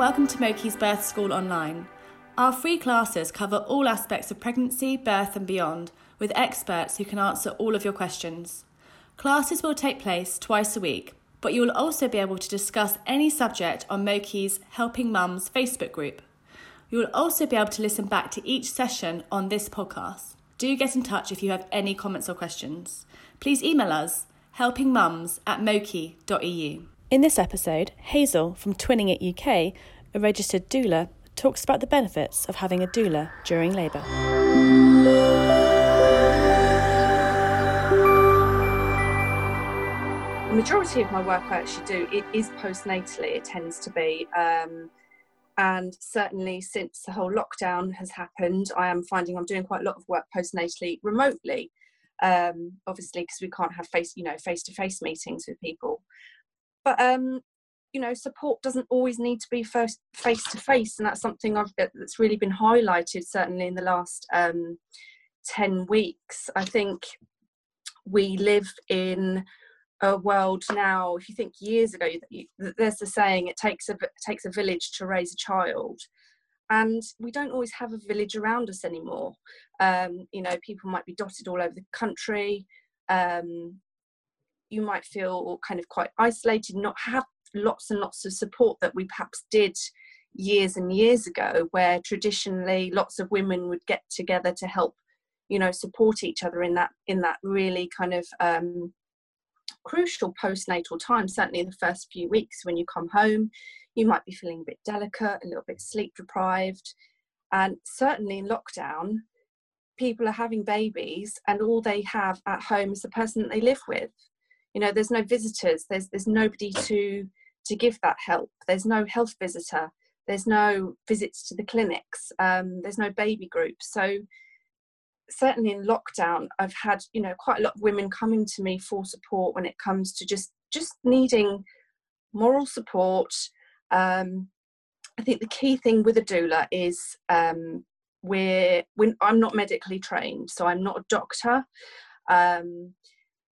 welcome to moKee's Birth School Online. Our free classes cover all aspects of pregnancy, birth, and beyond, with experts who can answer all of your questions. Classes will take place twice a week, but you will also be able to discuss any subject on moKee's Helping Mums Facebook group. You will also be able to listen back to each session on this podcast. Do get in touch if you have any comments or questions. Please email us helpingmums at mokee.eu. In this episode, Hazel from Twinning It UK, a registered doula, talks about the benefits of having a doula during labour. The majority of my work I actually do it is postnatally. It tends to be, um, and certainly since the whole lockdown has happened, I am finding I'm doing quite a lot of work postnatally remotely. Um, obviously, because we can't have face, you know, face-to-face meetings with people. But um, you know, support doesn't always need to be first face-to-face, and that's something I've that's really been highlighted certainly in the last um, ten weeks. I think we live in a world now if you think years ago there's the saying it takes a it takes a village to raise a child. And we don't always have a village around us anymore. Um, you know people might be dotted all over the country. Um, you might feel kind of quite isolated not have lots and lots of support that we perhaps did years and years ago where traditionally lots of women would get together to help you know support each other in that in that really kind of um, crucial postnatal time, certainly in the first few weeks when you come home. You might be feeling a bit delicate, a little bit sleep deprived. And certainly in lockdown, people are having babies and all they have at home is the person that they live with. You know, there's no visitors, there's there's nobody to to give that help. There's no health visitor, there's no visits to the clinics, um, there's no baby groups. So certainly in lockdown i've had you know quite a lot of women coming to me for support when it comes to just just needing moral support um, i think the key thing with a doula is um, we're when i'm not medically trained so i'm not a doctor um,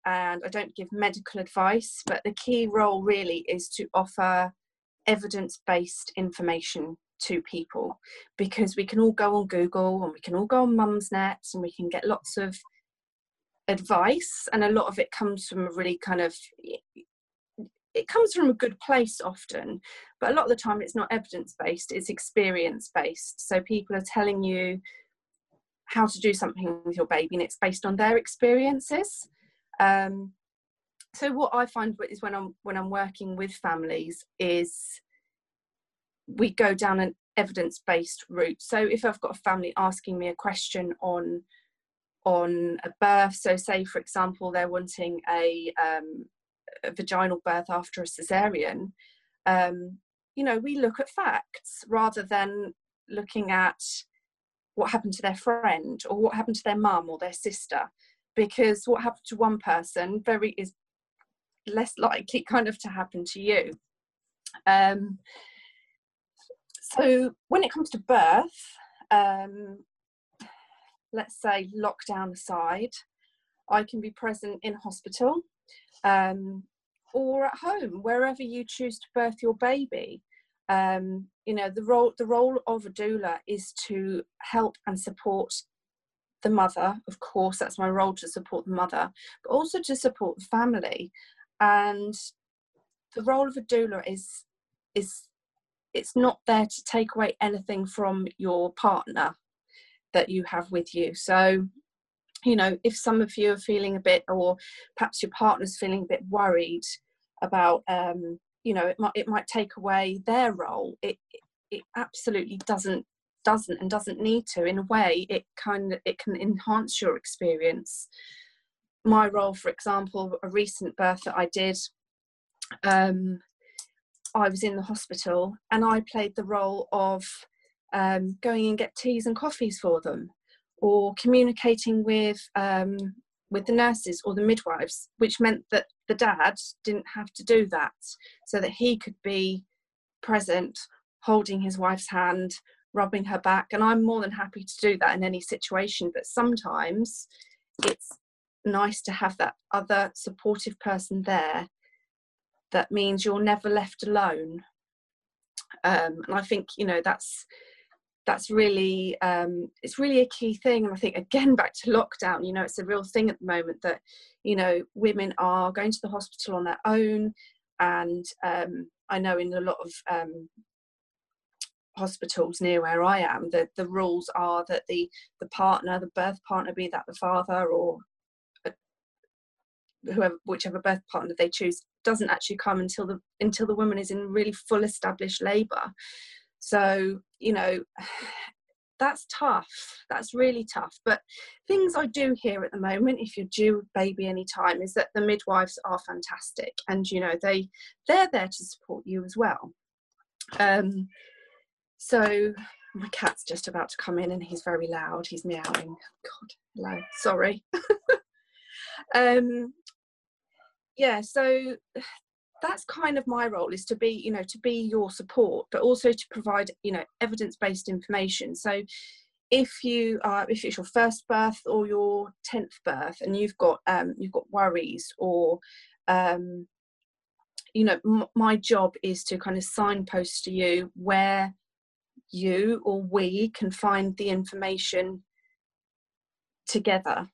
and i don't give medical advice but the key role really is to offer evidence-based information to people because we can all go on Google and we can all go on Mumsnet and we can get lots of advice and a lot of it comes from a really kind of it comes from a good place often but a lot of the time it's not evidence based it's experience based so people are telling you how to do something with your baby and it's based on their experiences um, so what i find is when i'm when i'm working with families is we go down an evidence based route. So if I've got a family asking me a question on on a birth, so say for example they're wanting a, um, a vaginal birth after a cesarean, um, you know we look at facts rather than looking at what happened to their friend or what happened to their mum or their sister, because what happened to one person very is less likely kind of to happen to you. Um, so when it comes to birth, um, let's say lockdown aside, I can be present in hospital um, or at home, wherever you choose to birth your baby. Um, you know, the role the role of a doula is to help and support the mother. Of course, that's my role to support the mother, but also to support the family. And the role of a doula is is it's not there to take away anything from your partner that you have with you so you know if some of you are feeling a bit or perhaps your partner's feeling a bit worried about um you know it might it might take away their role it it absolutely doesn't doesn't and doesn't need to in a way it kind of it can enhance your experience. My role for example a recent birth that i did um I was in the hospital and I played the role of um, going and get teas and coffees for them or communicating with um, with the nurses or the midwives, which meant that the dad didn't have to do that, so that he could be present, holding his wife's hand, rubbing her back. And I'm more than happy to do that in any situation, but sometimes it's nice to have that other supportive person there that means you're never left alone. um, and I think you know that's that's really um, it's really a key thing and i think again back to lockdown you know it's a real thing at the moment that you know women are going to the hospital on their own and um, i know in a lot of um, hospitals near where i am the, the rules are that the the partner the birth partner be that the father or whoever whichever birth partner they choose doesn't actually come until the until the woman is in really full established labor so, you know, that's tough. That's really tough. But things I do hear at the moment, if you're due baby anytime, is that the midwives are fantastic, and you know they they're there to support you as well. Um, so my cat's just about to come in, and he's very loud. He's meowing. God, hello. Sorry. um, yeah. So that's kind of my role is to be you know to be your support but also to provide you know evidence-based information so if you are if it's your first birth or your 10th birth and you've got um, you've got worries or um, you know m- my job is to kind of signpost to you where you or we can find the information together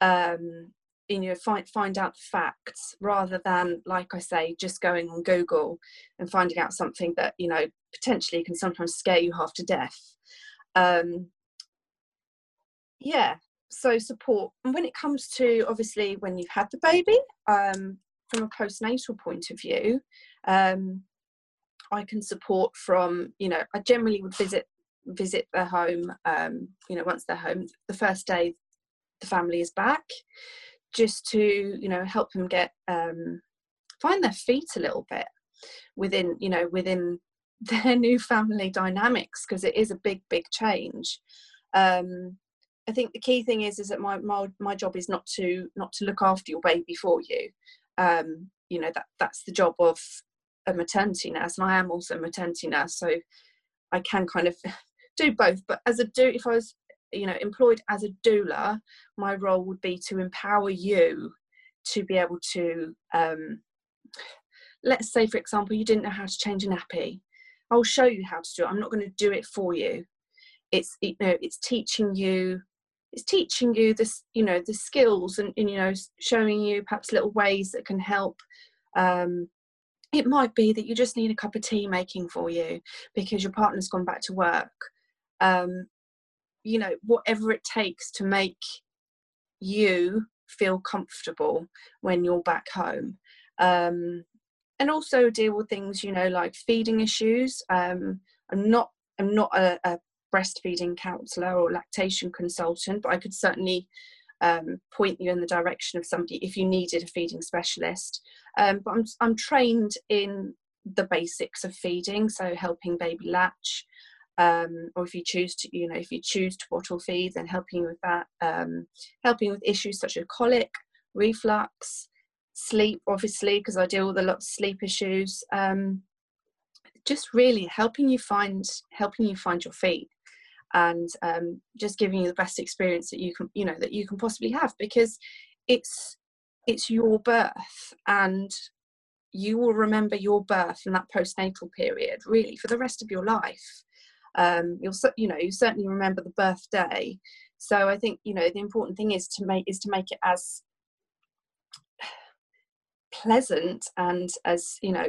um, you know find find out the facts rather than like i say just going on google and finding out something that you know potentially can sometimes scare you half to death. Um yeah so support. And when it comes to obviously when you've had the baby um from a postnatal point of view um i can support from you know i generally would visit visit their home um you know once they're home the first day the family is back just to you know help them get um, find their feet a little bit within you know within their new family dynamics because it is a big big change. Um, i think the key thing is is that my, my my job is not to not to look after your baby for you. Um, you know that that's the job of a maternity nurse and i am also a maternity nurse so i can kind of do both but as a do if i was you know employed as a doula my role would be to empower you to be able to um, let's say for example you didn't know how to change a nappy. I'll show you how to do it. I'm not going to do it for you. It's you know it's teaching you it's teaching you this you know the skills and, and you know showing you perhaps little ways that can help um, it might be that you just need a cup of tea making for you because your partner's gone back to work. Um, you know whatever it takes to make you feel comfortable when you're back home. Um, and also deal with things you know like feeding issues. Um, i'm not i'm not a, a breastfeeding counselor or lactation consultant but i could certainly um, point you in the direction of somebody if you needed a feeding specialist um, but I'm, I'm trained in the basics of feeding so helping baby latch um, or if you choose to, you know, if you choose to bottle feed, then helping with that, um, helping with issues such as colic, reflux, sleep, obviously, because I deal with a lot of sleep issues. Um, just really helping you find, helping you find your feet, and um, just giving you the best experience that you can, you know, that you can possibly have, because it's it's your birth and you will remember your birth and that postnatal period really for the rest of your life. Um, you'll you know you certainly remember the birthday. So i think you know the important thing is to make is to make it as pleasant and as you know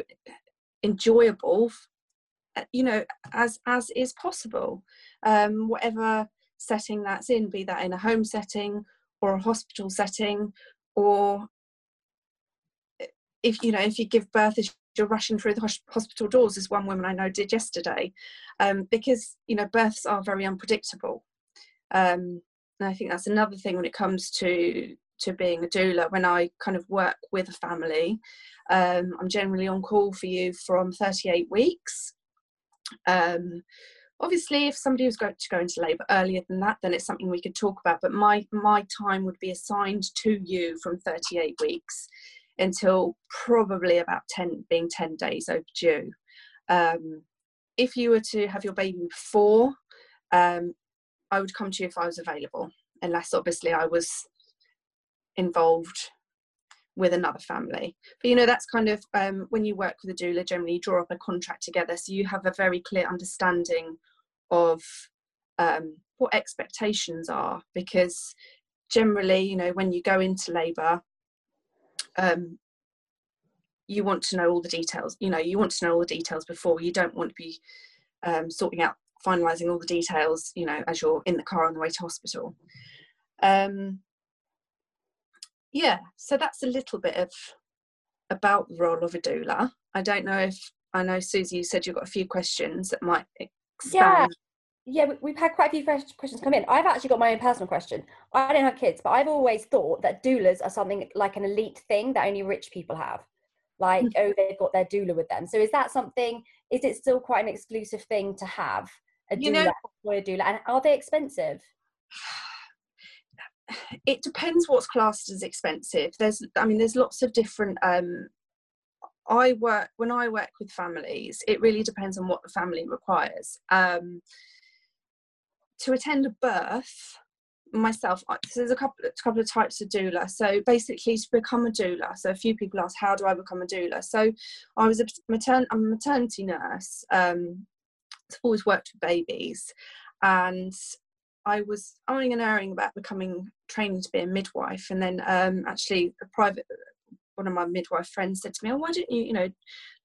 enjoyable uh, you know as as is possible um, whatever setting that's in be that in a home setting or a hospital setting or uh, if you know if you give birth as you're rushing through the hospital doors, as one woman I know did yesterday, um, because you know births are very unpredictable. Um, and I think that's another thing when it comes to to being a doula. When I kind of work with a family, um, I'm generally on call for you from 38 weeks. Um, obviously, if somebody was going to go into labour earlier than that, then it's something we could talk about. But my my time would be assigned to you from 38 weeks until probably about 10 being 10 days overdue um, if you were to have your baby before um, i would come to you if i was available unless obviously i was involved with another family. But you know, that's kind of um, when you work with a doula, generally you draw up a contract together, so you have a very clear understanding of um, what expectations are. Because generally, you know, when you go into labour, um, you want to know all the details. You know, you want to know all the details before. You don't want to be um, sorting out, finalising all the details. You know, as you're in the car on the way to hospital. Um, yeah, so that's a little bit of about the role of a doula. I don't know if I know Susie. You said you've got a few questions that might expand. Yeah, yeah, we've had quite a few questions come in. I've actually got my own personal question. I don't have kids, but I've always thought that doulas are something like an elite thing that only rich people have. Like, mm-hmm. oh, they've got their doula with them. So is that something? Is it still quite an exclusive thing to have a doula you know, or a doula? And are they expensive? it depends what's classed as expensive. There's i mean there's lots of different um i work when i work with families it really depends on what the family requires. Um to attend a birth myself there's a couple a couple of types of doula. So basically to become a doula so a few people ask how do i become a doula? So i was a matern i'm a maternity nurse um I've always worked with babies and I was eyeing and erring about becoming training to be a midwife, and then um, actually a private one of my midwife friends said to me, "Oh, why don't you, you know,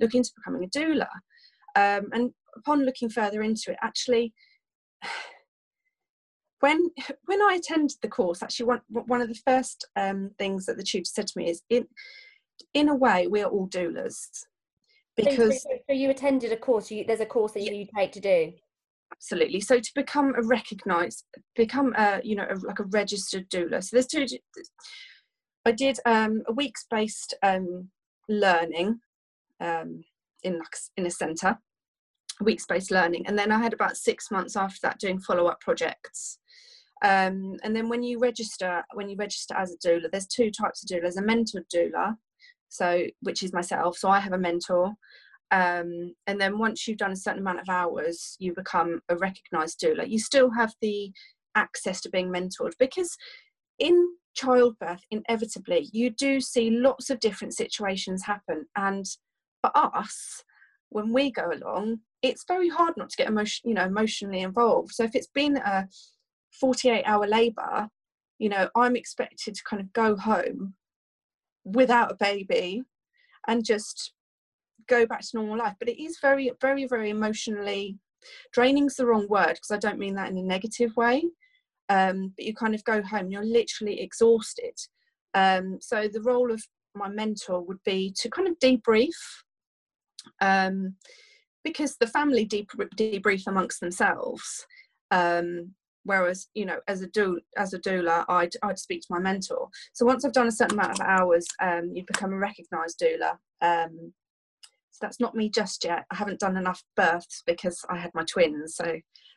look into becoming a doula?" Um, and upon looking further into it, actually, when when I attended the course, actually one one of the first um, things that the tutor said to me is, "in in a way, we are all doulas." Because so, so you attended a course. You, there's a course that you, you take to do absolutely. So to become a recognized become a you know a, like a registered doula. So there's two i did um, a weeks based um, learning um, in in a center weeks based learning. And then i had about six months after that doing follow-up projects. Um, and then when you register when you register as a doula there's two types of doula there's a mentor doula so which is myself. So i have a mentor um, and then once you've done a certain amount of hours you become a recognized doula you still have the access to being mentored because in childbirth inevitably you do see lots of different situations happen. And for us when we go along it's very hard not to get emotion you know emotionally involved. So if it's been a 48 hour labor you know i'm expected to kind of go home without a baby and just go back to normal life but it is very very very emotionally draining's the wrong word because i don't mean that in a negative way um, but you kind of go home you're literally exhausted. Um, so the role of my mentor would be to kind of debrief um, because the family debrief amongst themselves um, whereas you know as a doula as a doula I'd, I'd speak to my mentor. So once i've done a certain amount of hours um, you become a recognized doula um, that's not me just yet. I haven't done enough births because I had my twins, so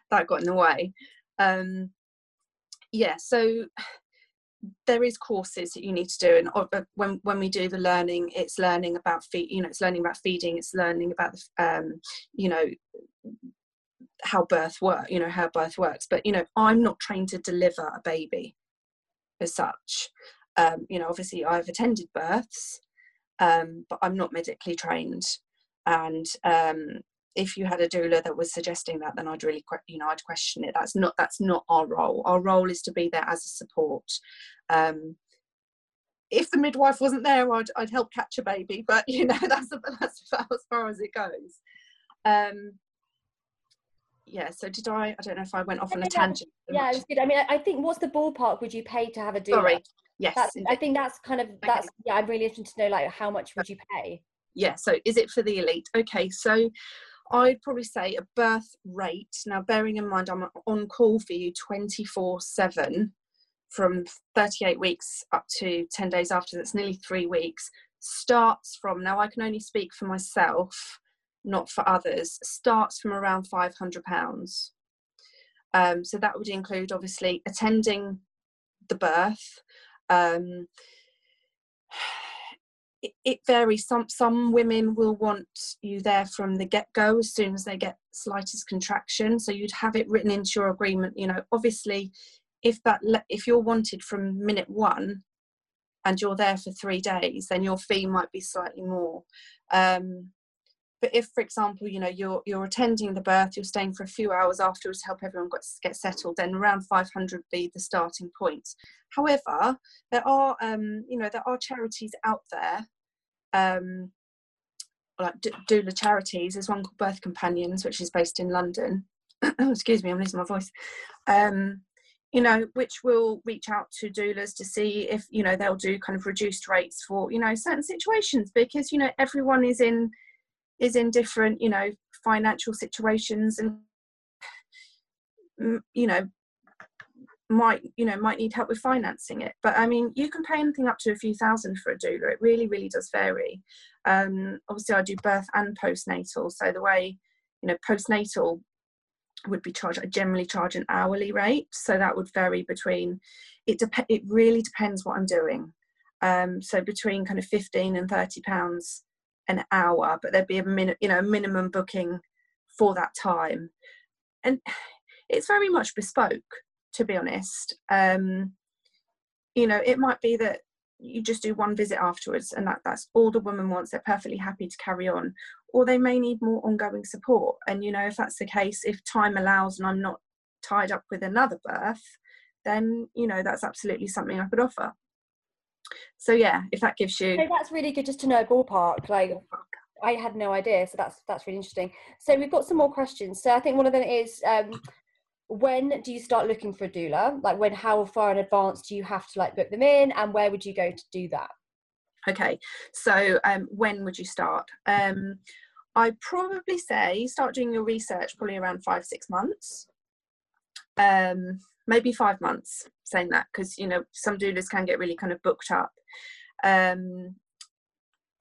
that got in the way. Um, yeah, so there is courses that you need to do, and uh, when when we do the learning, it's learning about feed. You know, it's learning about feeding. It's learning about the, um, you know, how birth work. You know how birth works. But you know, I'm not trained to deliver a baby as such. Um, you know, obviously, I've attended births, um, but I'm not medically trained and um, if you had a doula that was suggesting that then i'd really you know i'd question it. That's not that's not our role. Our role is to be there as a support. Um, if the midwife wasn't there I'd, I'd help catch a baby but you know that's, that's about as far as it goes. Um, yeah so did i i don't know if i went off on a tangent yeah it was good. I mean I, think what's the ballpark would you pay to have a doula? Sorry. Yes i think that's kind of that's okay. yeah i'm really interested to know like how much would you pay yeah so is it for the elite okay so I'd probably say a birth rate. Now, bearing in mind, I'm on call for you 24 7 from 38 weeks up to 10 days after, that's nearly three weeks, starts from, now I can only speak for myself, not for others, starts from around £500. Um, so that would include obviously attending the birth, um, it, varies. Some some women will want you there from the get go as soon as they get slightest contraction. So you'd have it written into your agreement. You know, obviously, if that if you're wanted from minute one, and you're there for three days, then your fee might be slightly more. Um, but if, for example, you know you're you're attending the birth, you're staying for a few hours afterwards to help everyone get, get settled, then around 500 be the starting point. However, there are um, you know there are charities out there um, like doula charities. There's one called Birth Companions, which is based in London. Excuse me, I'm losing my voice. Um, you know, which will reach out to doulas to see if you know they'll do kind of reduced rates for you know certain situations because you know everyone is in is in different you know financial situations and mm, you know might you know might need help with financing it. But i mean you can pay anything up to a few thousand for a doula. It really really does vary. Um obviously i do birth and postnatal. So the way you know postnatal would be charged i generally charge an hourly rate. So that would vary between it dep- it really depends what i'm doing. Um so between kind of 15 and 30 pounds an hour but there'd be a minute you know a minimum booking for that time and it's very much bespoke to be honest. Um, you know, it might be that you just do one visit afterwards and that, that's all the woman wants. They're perfectly happy to carry on. Or they may need more ongoing support. And, you know, if that's the case, if time allows and I'm not tied up with another birth, then, you know, that's absolutely something I could offer. So yeah, if that gives you hey, that's really good just to know a ballpark. Like I had no idea, so that's that's really interesting. So we've got some more questions. So I think one of them is um, when do you start looking for a doula like when how far in advance do you have to like book them in and where would you go to do that okay so um, when would you start um, i probably say start doing your research probably around five six months um, maybe five months saying that because you know some doulas can get really kind of booked up um,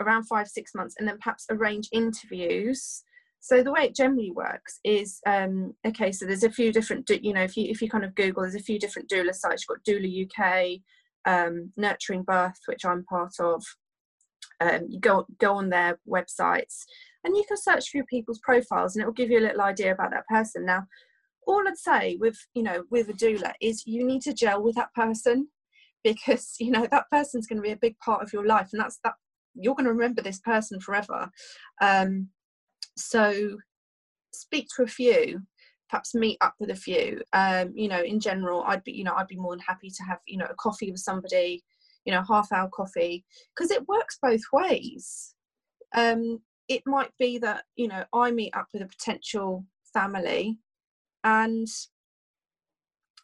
around five six months and then perhaps arrange interviews so the way it generally works is um, okay. So there's a few different, you know, if you if you kind of Google, there's a few different doula sites. You've got Doula UK, um, Nurturing Birth, which I'm part of. Um, you go go on their websites, and you can search through people's profiles, and it will give you a little idea about that person. Now, all I'd say with you know with a doula is you need to gel with that person because you know that person's going to be a big part of your life, and that's that you're going to remember this person forever. Um, so speak to a few perhaps meet up with a few um, you know in general i'd be you know i'd be more than happy to have you know a coffee with somebody you know half hour coffee because it works both ways um, it might be that you know i meet up with a potential family and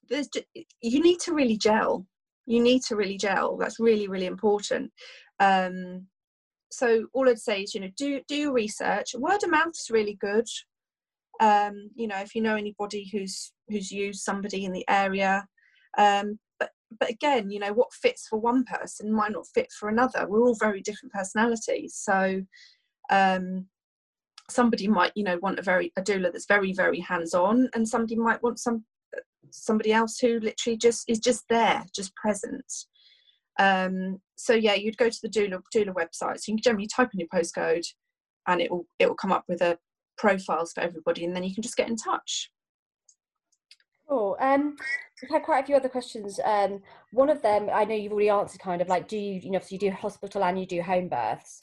there's just, you need to really gel you need to really gel that's really really important um, so all I'd say is, you know, do do your research. Word of mouth is really good. Um, you know, if you know anybody who's who's used somebody in the area, um, but but again, you know, what fits for one person might not fit for another. We're all very different personalities, so um, somebody might, you know, want a very a doula that's very very hands on, and somebody might want some somebody else who literally just is just there, just present. Um, so yeah, you'd go to the doula doula website. So you can generally type in your postcode, and it will it will come up with a profiles for everybody, and then you can just get in touch. Cool. Um, we've had quite a few other questions. Um, one of them, I know you've already answered. Kind of like, do you, you know, so you do hospital and you do home births.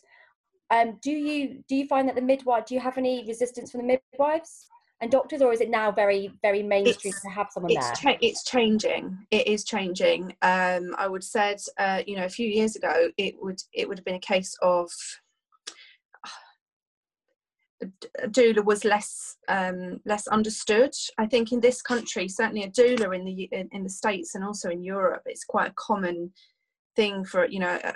Um, do you do you find that the midwife? Do you have any resistance from the midwives? and doctors, or is it now very very mainstream it's, to have someone it's there? Cha- it's changing. It is changing. Um, I would said, uh, you know, a few years ago, it would it would have been a case of a doula was less um, less understood. I think in this country, certainly a doula in the in, in, the states and also in Europe, it's quite a common thing for you know a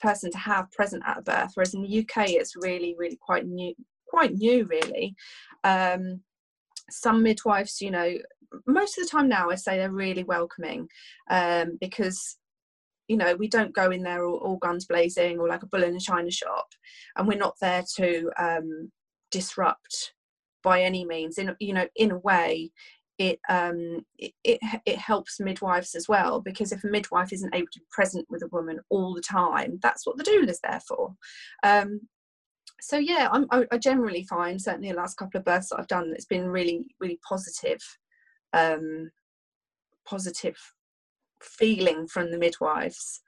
person to have present at birth. Whereas in the UK, it's really really quite new, quite new really. Um, some midwives, you know, most of the time now I say they're really welcoming um, because you know we don't go in there all, all, guns blazing or like a bull in a china shop and we're not there to um, disrupt by any means in you know in a way it um it, it, it helps midwives as well because if a midwife isn't able to be present with a woman all the time that's what the doula is there for um so yeah, I'm, I, generally find certainly the last couple of births that I've done, it's been really, really positive, um, positive feeling from the midwives.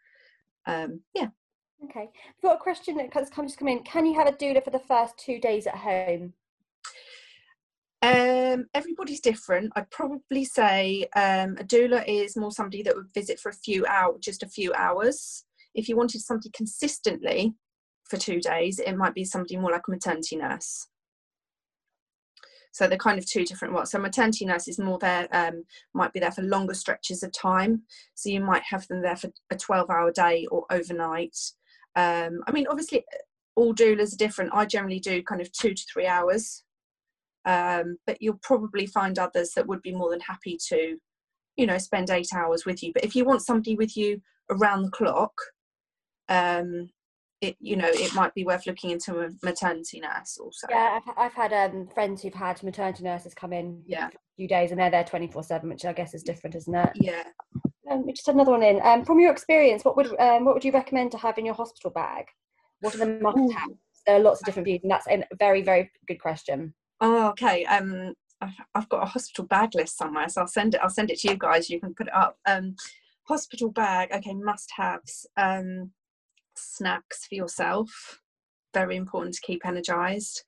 um, yeah. Okay. I've got a question that's come just come in. Can you have a doula for the first two days at home? Um, everybody's different. I'd probably say um, a doula is more somebody that would visit for a few hours, just a few hours. If you wanted somebody consistently for two days, it might be somebody more like a maternity nurse. So they're kind of two different ones. So a maternity nurse is more there, um, might be there for longer stretches of time. So you might have them there for a 12 hour day or overnight. Um, I mean, obviously, all doulas are different. I generally do kind of two to three hours um, but you'll probably find others that would be more than happy to you know spend eight hours with you. But if you want somebody with you around the clock um it you know it might be worth looking into a maternity nurse also. Yeah i've, I've had um, friends who've had maternity nurses come in yeah. a few days and they're there 24 7 which i guess is different isn't it? Yeah. Um, we just had another one in. Um, from your experience what would um, what would you recommend to have in your hospital bag? What are the must-haves? There are lots of different views and that's a very very good question Oh, okay. Um, I've got a hospital bag list somewhere, so I'll send it. I'll send it to you guys. You can put it up. Um, hospital bag. Okay, must-haves. Um, snacks for yourself. Very important to keep energized.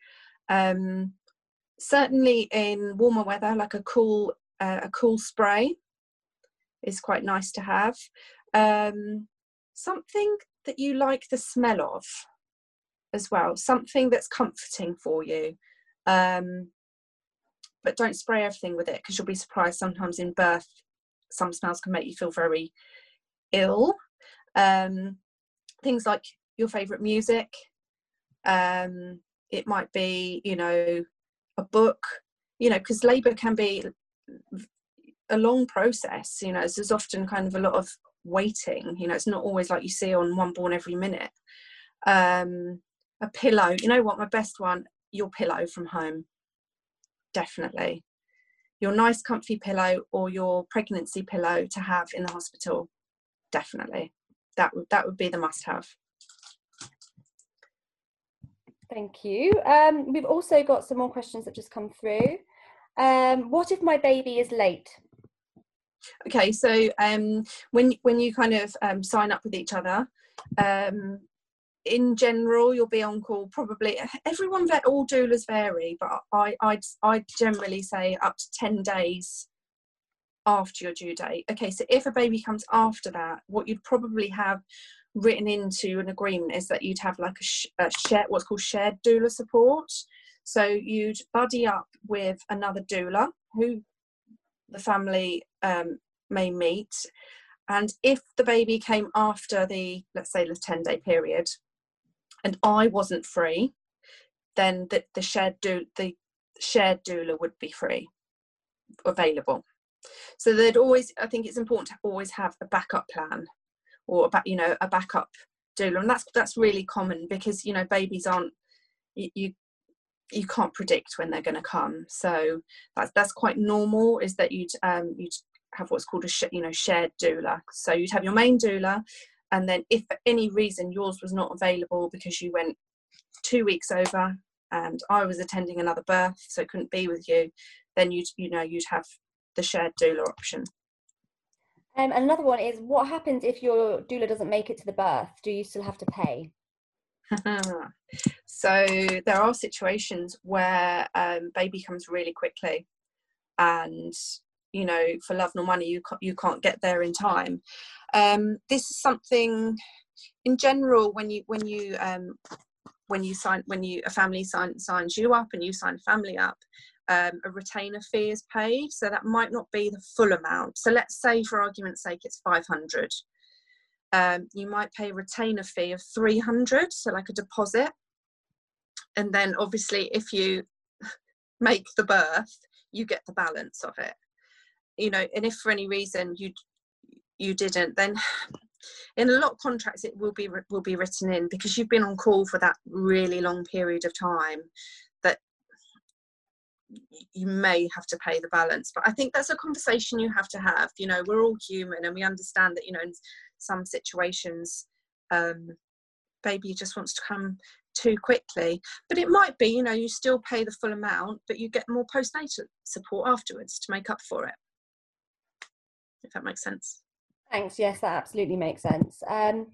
Um, certainly in warmer weather, like a cool uh, a cool spray is quite nice to have. Um, something that you like the smell of as well. Something that's comforting for you. Um, but don't spray everything with it because you'll be surprised sometimes in birth some smells can make you feel very ill. Um, things like your favorite music um, it might be you know a book you know because labor can be a long process you know there's often kind of a lot of waiting you know it's not always like you see on one born every minute. Um, a pillow you know what my best one your pillow from home. Definitely. Your nice, comfy pillow or your pregnancy pillow to have in the hospital. Definitely. That would that would be the must have. Thank you. Um, we've also got some more questions that just come through. Um, what if my baby is late? Okay, so um, when when you kind of um, sign up with each other, um, in general you'll be on call probably everyone all doulas vary but i i'd i generally say up to 10 days after your due date. Okay so if a baby comes after that what you'd probably have written into an agreement is that you'd have like a, sh- a share what's called shared doula support. So you'd buddy up with another doula who the family um, may meet. And if the baby came after the let's say the 10 day period and I wasn't free, then the, the shared do the shared doula would be free, available. So they'd always, I think it's important to always have a backup plan, or about you know a backup doula, and that's that's really common because you know babies aren't you, you you can't predict when they're going to come so that's that's quite normal is that you'd um you'd have what's called a sh- you know shared doula so you'd have your main doula and then if for any reason yours was not available because you went two weeks over and I was attending another birth so it couldn't be with you then you'd you know you'd have the shared doula option. Um, and another one is what happens if your doula doesn't make it to the birth? Do you still have to pay? So there are situations where um, baby comes really quickly and you know for love nor money you can't, you can't get there in time. Um, this is something in general when you when you um, when you sign when you a family sign, signs you up and you sign a family up um, a retainer fee is paid. So that might not be the full amount. So let's say for argument's sake it's 500 um, you might pay a retainer fee of 300 so like a deposit. And then obviously if you make the birth you get the balance of it you know and if for any reason you you didn't then in a lot of contracts it will be will be written in because you've been on call for that really long period of time that you may have to pay the balance. But i think that's a conversation you have to have you know we're all human and we understand that you know in some situations um baby just wants to come too quickly. But it might be you know you still pay the full amount but you get more postnatal support afterwards to make up for it if that makes sense Thanks. Yes, that absolutely makes sense. Um,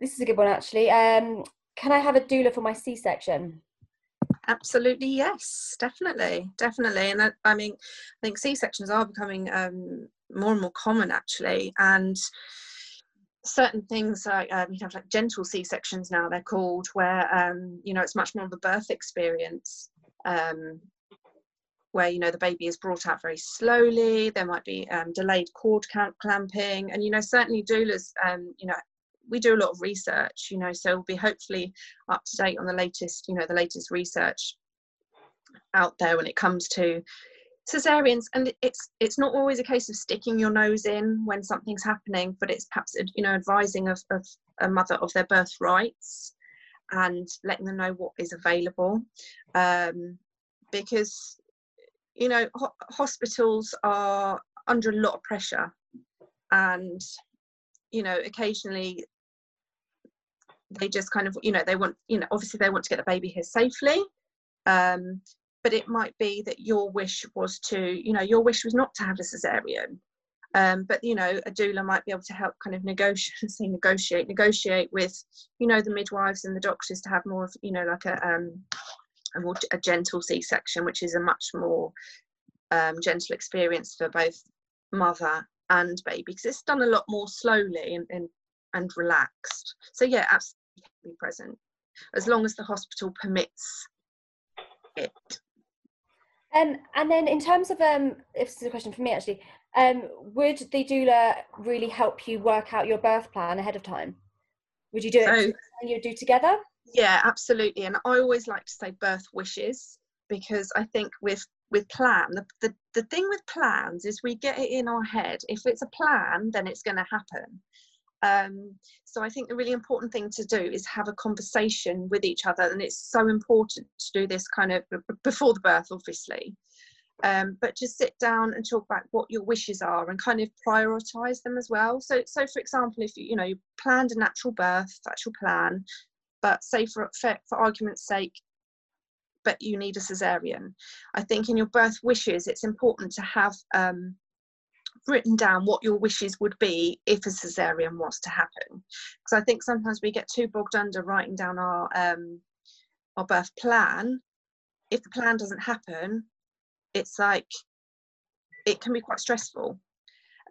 This is a good one, actually. Um, can I have a doula for my C-section? Absolutely, yes, definitely, definitely. And I, I mean, I think C sections are becoming um, more and more common actually, and certain things like um, you have like gentle C sections now they're called, where um, you know it's much more of a birth experience. Um, where you know the baby is brought out very slowly there might be um, delayed cord clamping and you know certainly doulas um, you know we do a lot of research you know so we'll be hopefully up to date on the latest you know the latest research out there when it comes to cesareans. And it's it's not always a case of sticking your nose in when something's happening but it's perhaps you know advising of, of a mother of their birth rights and letting them know what is available um, because you know ho- hospitals are under a lot of pressure and you know occasionally they just kind of you know they want you know obviously they want to get the baby here safely um, but it might be that your wish was to you know your wish was not to have a cesarean um, but you know a doula might be able to help kind of negotiate say negotiate negotiate with you know the midwives and the doctors to have more of you know like a um, a more a gentle c-section which is a much more um, gentle experience for both mother and baby because it's done a lot more slowly and, and and relaxed. So yeah, absolutely be present as long as the hospital permits it. Um, and then in terms of um, if this is a question for me actually, um, would the doula really help you work out your birth plan ahead of time? Would you do it and you do together? Yeah, absolutely. And I always like to say birth wishes because I think with with plan the, the, the thing with plans is we get it in our head if it's a plan then it's going to happen um, so I think the really important thing to do is have a conversation with each other, and it's so important to do this kind of before the birth, obviously. Um, but just sit down and talk about what your wishes are and kind of prioritize them as well. So, so for example, if you you know you planned a natural birth, that's your plan, but say for for, for argument's sake, but you need a cesarean. I think in your birth wishes, it's important to have um, written down what your wishes would be if a cesarean was to happen. Because i think sometimes we get too bogged under writing down our um our birth plan. If the plan doesn't happen it's like it can be quite stressful.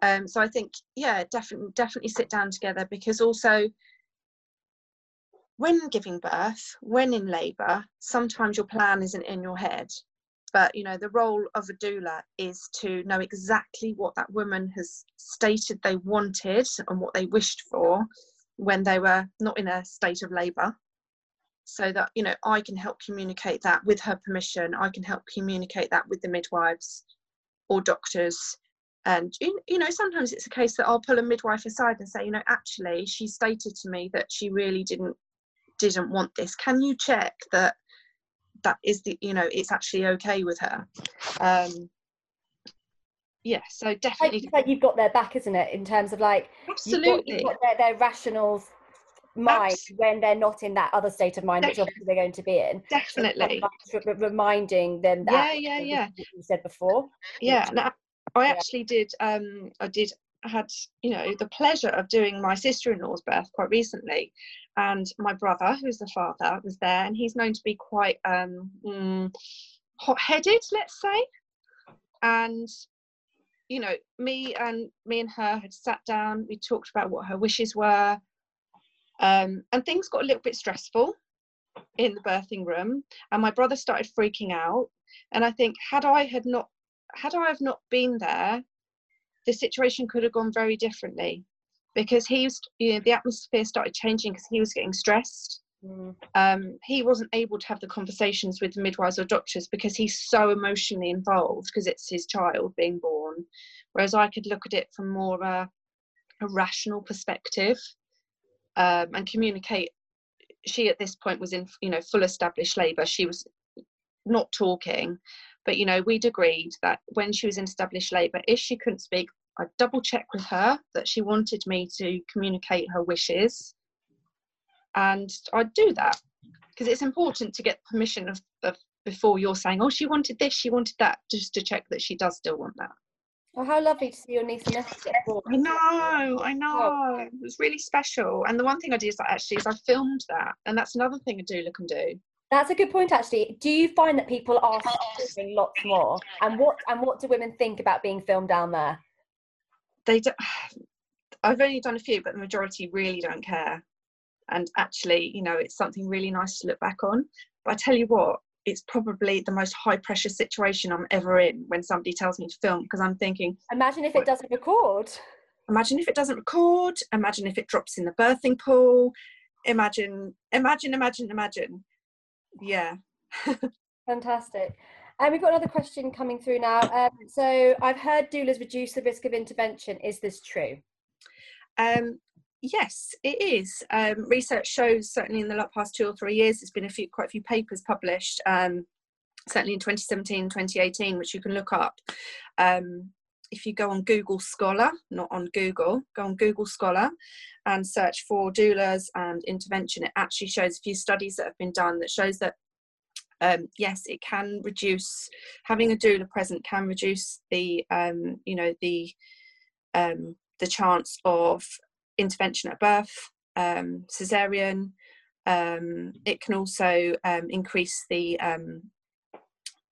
Um so i think yeah definitely definitely sit down together because also when giving birth when in labor sometimes your plan isn't in your head. But you know the role of a doula is to know exactly what that woman has stated they wanted and what they wished for when they were not in a state of labor. So that you know i can help communicate that with her permission. I can help communicate that with the midwives or doctors. And you know sometimes it's a case that i'll pull a midwife aside and say you know actually she stated to me that she really didn't didn't want this. Can you check that that is the you know it's actually okay with her? Um yeah so definitely like, like you've got their back isn't it in terms of like absolutely you've got, you've got their, their rational mind Absolutely. when they're not in that other state of mind definitely. which obviously they're going to be in. Definitely. Reminding them that yeah yeah yeah. you said before. Yeah no, i actually did um i did had you know the pleasure of doing my sister-in-law's birth quite recently. And my brother who's the father was there and he's known to be quite um mm, hot-headed let's say. And you know me and me and her had sat down we talked about what her wishes were um, and things got a little bit stressful in the birthing room and my brother started freaking out. And i think had i had not had i have not been there the situation could have gone very differently because he was, you know, the atmosphere started changing because he was getting stressed. Mm. Um, he wasn't able to have the conversations with the midwives or doctors because he's so emotionally involved because it's his child being born. Whereas I could look at it from more a, a rational perspective um, and communicate. She at this point was in, you know, full established labour. She was not talking, but you know, we'd agreed that when she was in established labour, if she couldn't speak, I'd double check with her that she wanted me to communicate her wishes. And I'd do that because it's important to get permission of, of before you're saying, oh, she wanted this, she wanted that, just to check that she does still want that. Oh, how lovely to see your niece and nephew get born. I know, I know. It was really special. And the one thing I did is that actually is I filmed that, and that's another thing a doula can do. That's a good point, actually. Do you find that people are filming lots more? And what and what do women think about being filmed down there? They do, I've only done a few, but the majority really don't care. And actually, you know, it's something really nice to look back on. But I tell you what, it's probably the most high pressure situation I'm ever in when somebody tells me to film because I'm thinking, Imagine if it doesn't record. imagine if it doesn't record, imagine if it drops in the birthing pool, imagine, imagine, imagine, imagine. Yeah. Fantastic. And we've got another question coming through now. Um, so I've heard doulas reduce the risk of intervention. Is this true? Um, yes, it is. Um, research shows certainly in the past two or three years, there's been a few, quite a few papers published. Um, certainly in 2017, 2018, which you can look up. Um, if you go on Google Scholar, not on Google, go on Google Scholar and search for doulas and intervention. It actually shows a few studies that have been done that shows that um, yes, it can reduce having a doula present can reduce the um, you know the um, the chance of intervention at birth, um, cesarean. Um, it can also um, increase the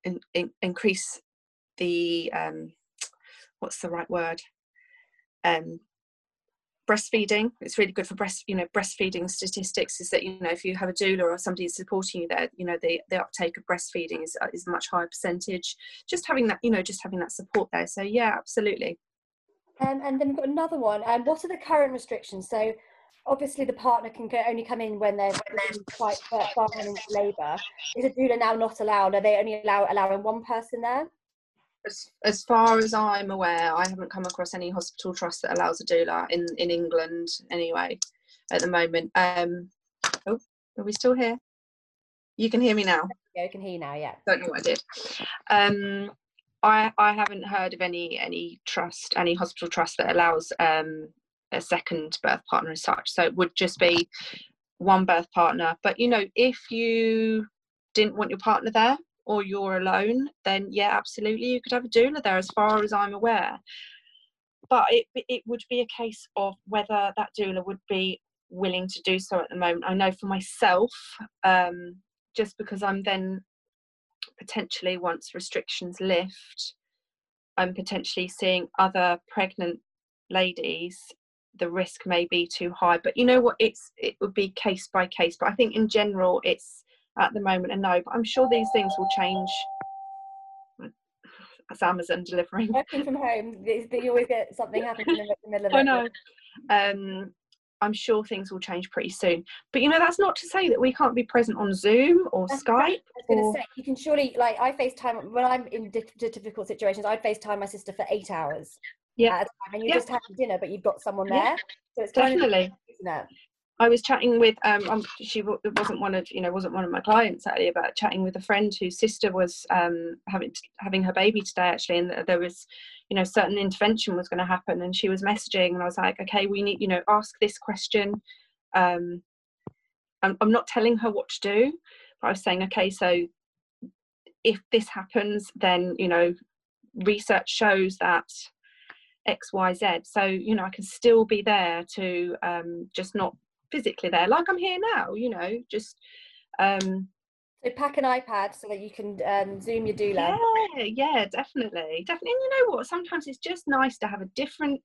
in, in, increase the what's the right word? Breastfeeding. It's really good for breast you know breastfeeding statistics is that you know if you have a doula or somebody supporting you there you know the, the uptake of breastfeeding is, uh, is a much higher percentage. Just having that you know just having that support there. So yeah absolutely. Um, and then we've got another one. Um, what are the current restrictions? So obviously the partner can go, only come in when they're, when they're quite far into labour is a doula now not allowed? Are they only allow allowing one person there as, as far as I'm aware, I haven't come across any hospital trust that allows a doula in, in England anyway at the moment. Um, oh, are we still here? You can hear me now. Yeah, I can hear you now. Yeah. Don't know what I did. Um, I I haven't heard of any any trust, any hospital trust that allows um, a second birth partner as such. So it would just be one birth partner. But you know, if you didn't want your partner there, or you're alone, then yeah, absolutely, you could have a doula there, as far as I'm aware. But it it would be a case of whether that doula would be willing to do so at the moment. I know for myself, um, just because I'm then potentially once restrictions lift, I'm potentially seeing other pregnant ladies the risk may be too high but you know what it's it would be case by case but i think in general it's at the moment a no, but I'm sure these things will change. As Amazon delivering. Working from home, you always get something happening in the middle of it. I know. Um, I'm sure things will change pretty soon. But you know, that's not to say that we can't be present on Zoom or that's Skype. Right. I was going to say, you can surely, like, I FaceTime, when I'm in difficult situations, I'd FaceTime my sister for eight hours. Yeah. And you're yeah. just having dinner, but you've got someone there. Yeah. So it's definitely. Of, isn't it? I was chatting with um, um she wasn't one of you know wasn't one of my clients earlier, but chatting with a friend whose sister was um having having her baby today actually, and there was you know certain intervention was going to happen, and she was messaging, and I was like, okay, we need you know ask this question. Um, I'm, I'm not telling her what to do, but I was saying, okay, so if this happens, then you know research shows that X, Y, Z. So, you know, I can still be there to um, just not physically there, like I'm here now, you know, just. Um, so pack an iPad so that you can um, zoom your doula. Yeah, yeah, definitely, definitely. And you know what? Sometimes it's just nice to have a different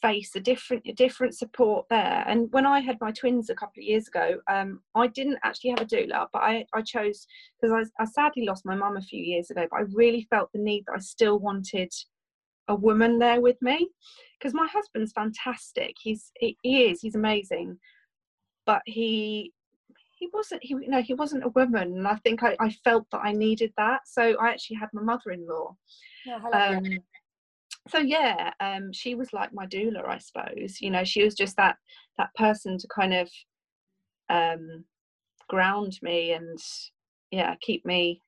face, a different, a different support there. And when I had my twins a couple of years ago, um, I didn't actually have a doula, but I, I chose because I, I sadly lost my mum a few years ago. But I really felt the need that I still wanted a woman there with me because my husband's fantastic. He's he, he is he's amazing, but he he wasn't he you know he wasn't a woman, and I think I, I felt that I needed that. So I actually had my mother-in-law. Yeah, um, so yeah, um, she was like my doula, I suppose. You know, she was just that that person to kind of um, ground me and yeah, keep me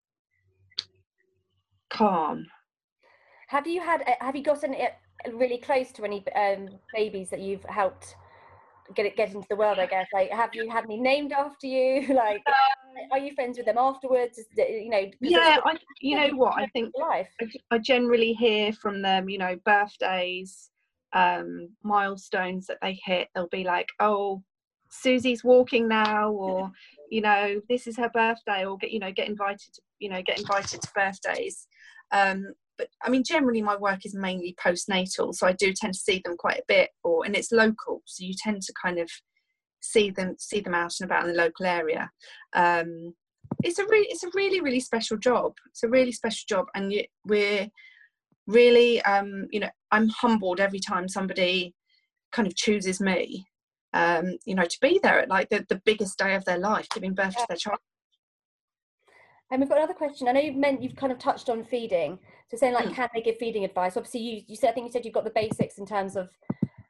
calm. Have you had? Have you gotten it really close to any um, babies that you've helped get it get into the world? I guess. Like, have you had any named after you? like, are you friends with them afterwards? You know. Yeah, I. You know what? I think life. I, I generally hear from them. You know, birthdays, um, milestones that they hit. They'll be like, "Oh, Susie's walking now," or you know, this is her birthday, or get you know, get invited to you know, get invited to birthdays. Um, but I mean, generally my work is mainly postnatal, so I do tend to see them quite a bit, or and it's local, so you tend to kind of see them see them out and about in the local area. Um, it's a really it's a really really special job. It's a really special job, and you, we're really um, you know I'm humbled every time somebody kind of chooses me. Um, you know, to be there at like the, the biggest day of their life, giving birth to their child. And we've got another question. I know you've meant you've kind of touched on feeding. So saying like, mm. can they give feeding advice? Obviously, you you said I think you said you've got the basics in terms of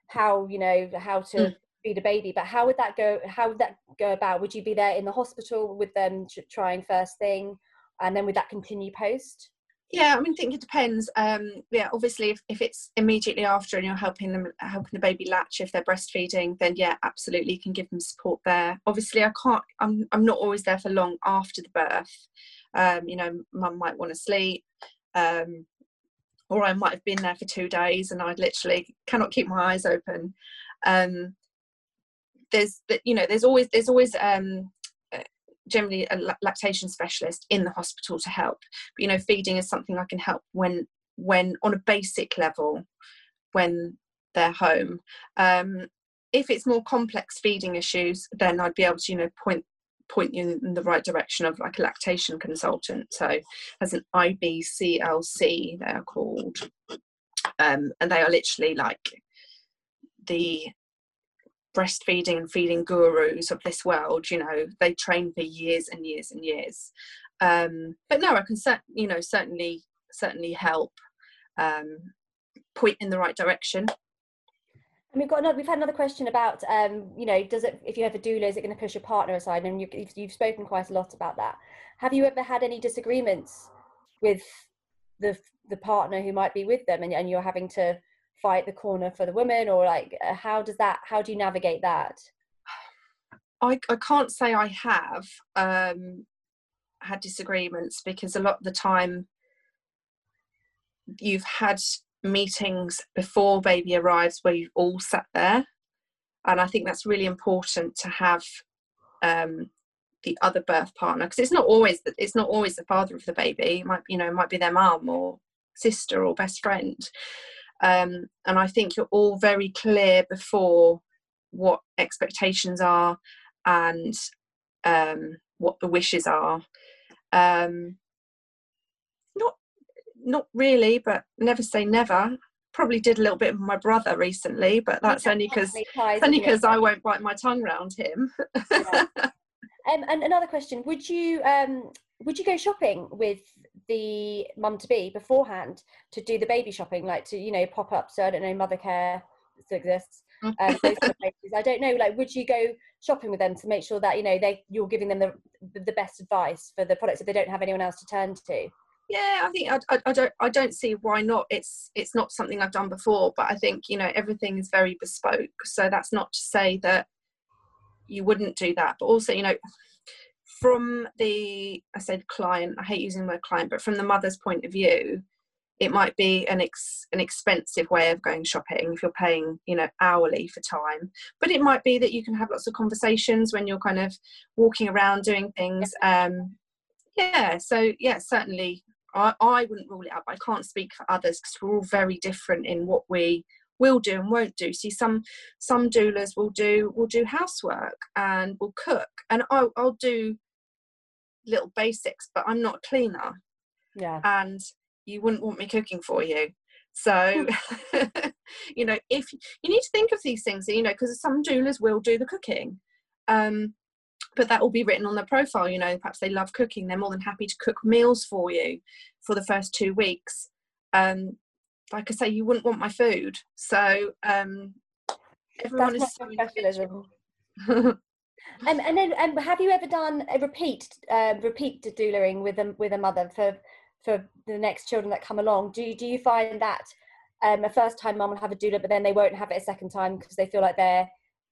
how you know how to mm. feed a baby. But how would that go? How would that go about? Would you be there in the hospital with them trying first thing, and then would that continue post? Yeah, I mean, I think it depends. Um, yeah, obviously, if, if it's immediately after and you're helping them, helping the baby latch if they're breastfeeding, then yeah, absolutely, can give them support there. Obviously, I can't. I'm I'm not always there for long after the birth. Um, you know, mum might want to sleep, um, or I might have been there for two days and I literally cannot keep my eyes open. Um, there's, that you know, there's always there's always um, generally a lactation specialist in the hospital to help. But you know feeding is something i can help when when on a basic level when they're home. Um, if it's more complex feeding issues then i'd be able to you know point point you in the right direction of like a lactation consultant. So as an ibclc they're called. Um, and they are literally like the breastfeeding and feeding gurus of this world you know they train for years and years and years. Um, but no i can cert- you know certainly certainly help um, point in the right direction. And we've got another, we've had another question about um, you know does it if you have a doula is it going to push your partner aside? And you, you've, you've spoken quite a lot about that. Have you ever had any disagreements with the the partner who might be with them and, and you're having to fight the corner for the woman or like uh, how does that how do you navigate that? I, I can't say i have um, had disagreements because a lot of the time you've had meetings before baby arrives where you've all sat there and i think that's really important to have um, the other birth partner because it's not always the, it's not always the father of the baby it might you know it might be their mum or sister or best friend um, and I think you're all very clear before what expectations are and um, what the wishes are. Um, not not really, but never say never. Probably did a little bit with my brother recently, but that's only because only because I won't bite my tongue round him. yeah. um, and another question: Would you um, would you go shopping with the mum to be beforehand to do the baby shopping, like to you know pop up. So I don't know, Mothercare still exists. Um, I don't know. Like, would you go shopping with them to make sure that you know they you're giving them the the best advice for the products if they don't have anyone else to turn to? Yeah, I think I, I, I, don't I don't see why not. It's it's not something I've done before, but I think you know everything is very bespoke. So that's not to say that you wouldn't do that, but also you know from the I said client, I hate using the word client, but from the mother's point of view, it might be an ex, an expensive way of going shopping if you're paying you know hourly for time. But it might be that you can have lots of conversations when you're kind of walking around doing things um yeah so yeah certainly i, I wouldn't rule it out i can't speak for others because we're all very different in what we will do and won't do. See some some doulas will do will do housework and will cook and I'll, I'll do little basics, but I'm not a cleaner. Yeah. And you wouldn't want me cooking for you. So, you know, if you need to think of these things, you know, because some doulas will do the cooking. Um, but that will be written on their profile, you know, perhaps they love cooking, they're more than happy to cook meals for you for the first two weeks. Um, like I say, you wouldn't want my food. So um, everyone That's is professionalism. Um, and then, um, have you ever done a repeat uh, repeat doulaing with a with a mother for for the next children that come along? Do you, do you find that um, a first time mum will have a doula, but then they won't have it a second time because they feel like they're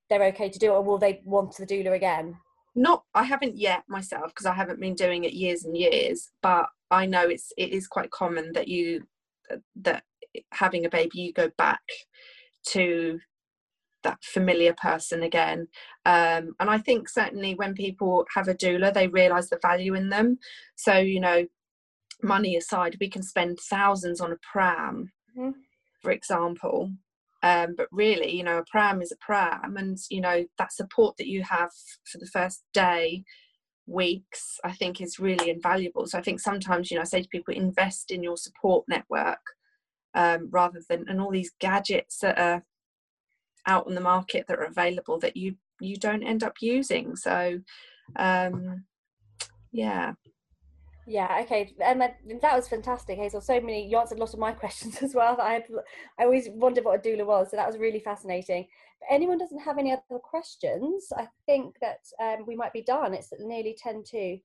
they're okay to do it, or will they want the doula again? not i haven't yet myself because i haven't been doing it years and years but i know it's it is quite common that you that having a baby you go back to that familiar person again um, and i think certainly when people have a doula they realize the value in them so you know money aside we can spend thousands on a pram mm-hmm. for example um, but really you know a pram is a pram and you know that support that you have for the first day weeks i think is really invaluable so i think sometimes you know i say to people invest in your support network um, rather than and all these gadgets that are out on the market that are available that you you don't end up using. So um yeah. Yeah okay. And that, that was fantastic hazel. So many you answered a lot of my questions as well. I had i always wondered what a doula was so that was really fascinating. If anyone doesn't have any other questions i think that um, we might be done. It's nearly 10 to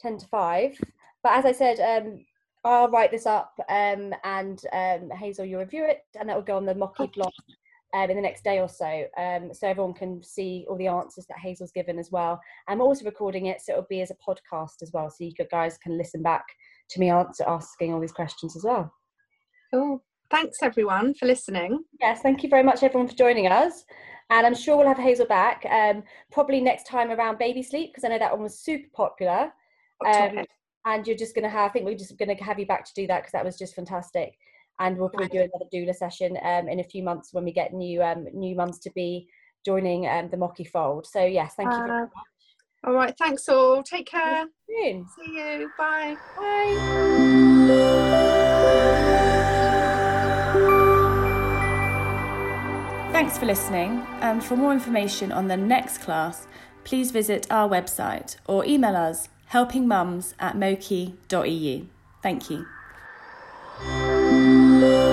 10 to 5 but as i said um, I'll write this up um, and um, Hazel, you'll review it, and that will go on the moKee blog um, in the next day or so, um, so everyone can see all the answers that Hazel's given as well. I'm also recording it, so it'll be as a podcast as well, so you guys can listen back to me answer asking all these questions as well. Cool. Thanks everyone for listening. Yes, thank you very much everyone for joining us. And I'm sure we'll have Hazel back um, probably next time around baby sleep because I know that one was super popular. Um, and you're just going to have, I think we're just going to have you back to do that because that was just fantastic and we'll probably do another doula session um, in a few months when we get new um, new mums to be joining um, the moKee fold. So yes, thank you very uh, much. All right, thanks all. Take care. See you. Bye. Bye. Thanks for listening. And for more information on the next class, please visit our website or email us helpingmums at mokee.eu. Thank you. Música